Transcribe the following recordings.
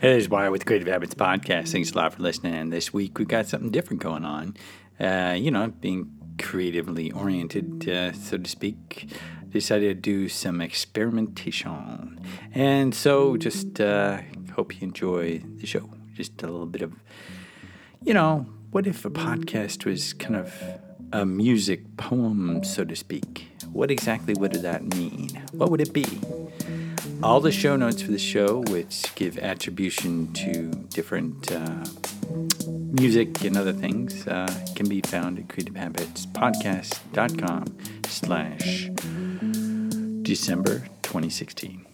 It is Wire with Creative Habits Podcast. Thanks a lot for listening. And this week we got something different going on. Uh, you know, being creatively oriented, uh, so to speak, decided to do some experimentation. And so just uh, hope you enjoy the show. Just a little bit of, you know, what if a podcast was kind of a music poem, so to speak? What exactly would that mean? What would it be? All the show notes for the show, which give attribution to different uh, music and other things, uh, can be found at creativehabitspodcast.com slash December 2016.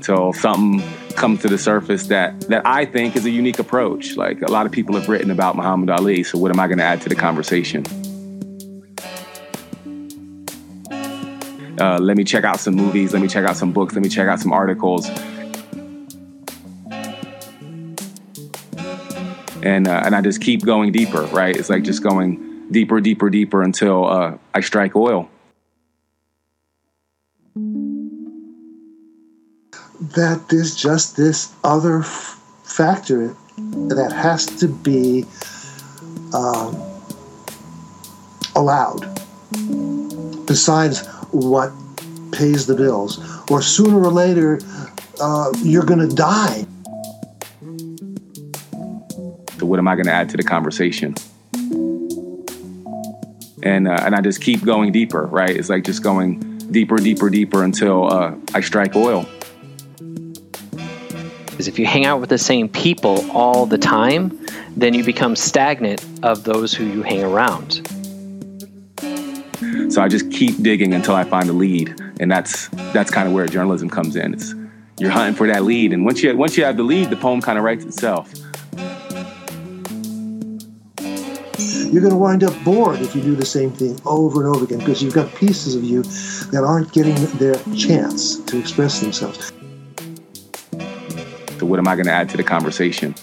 So something comes to the surface that that I think is a unique approach. Like a lot of people have written about Muhammad Ali, so what am I going to add to the conversation? Uh, let me check out some movies. Let me check out some books. Let me check out some articles. And uh, and I just keep going deeper, right? It's like just going deeper, deeper, deeper until uh, I strike oil. That there's just this other f- factor that has to be um, allowed besides what pays the bills or sooner or later uh, you're going to die So what am I going to add to the conversation? And uh, and I just keep going deeper, right? It's like just going deeper, deeper, deeper until uh, I strike oil. Is if you hang out with the same people all the time, then you become stagnant of those who you hang around. So I just keep digging until I find a lead, and that's that's kind of where journalism comes in. It's you're hunting for that lead, and once you once you have the lead, the poem kind of writes itself. you're going to wind up bored if you do the same thing over and over again because you've got pieces of you that aren't getting their chance to express themselves So what am I going to add to the conversation?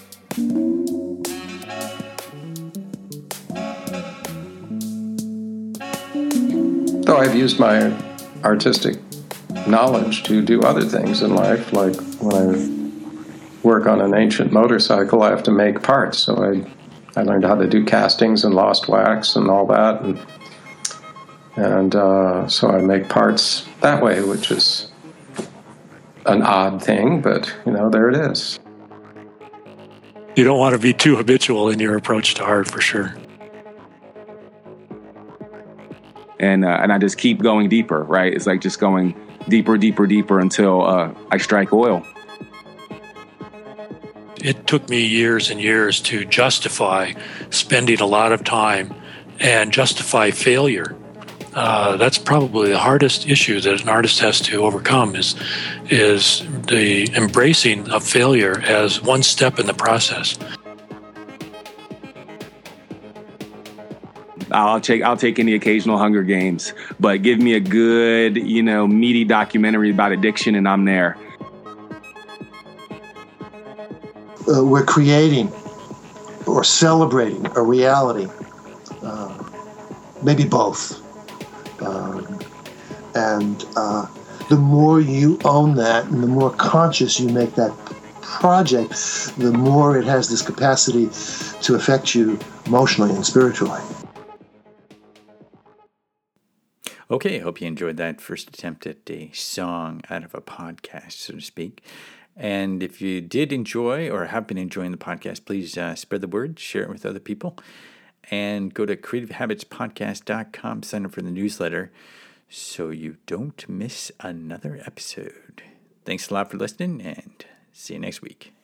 Though I've used my artistic knowledge to do other things in life, like when I work on an ancient motorcycle, I have to make parts. So I, I learned how to do castings and lost wax and all that, and and uh, so I make parts that way, which is an odd thing, but you know, there it is. You don't want to be too habitual in your approach to art for sure. And uh, and I just keep going deeper, right? It's like just going deeper, deeper, deeper until uh, I strike oil. It took me years and years to justify spending a lot of time and justify failure. Uh, that's probably the hardest issue that an artist has to overcome is is the embracing of failure as one step in the process. I'll take I'll take any occasional Hunger Games, but give me a good, you know, meaty documentary about addiction, and I'm there. uh, we're creating or celebrating a reality uh, maybe both um, and uh, the more you own that and the more conscious you make that project the more it has this capacity to affect you emotionally and spiritually Okay, I hope you enjoyed that first attempt at a song out of a podcast, so to speak. And if you did enjoy or have been enjoying the podcast, please uh, spread the word, share it with other people, and go to creativehabitspodcast.com, sign up for the newsletter so you don't miss another episode. Thanks a lot for listening, and see you next week.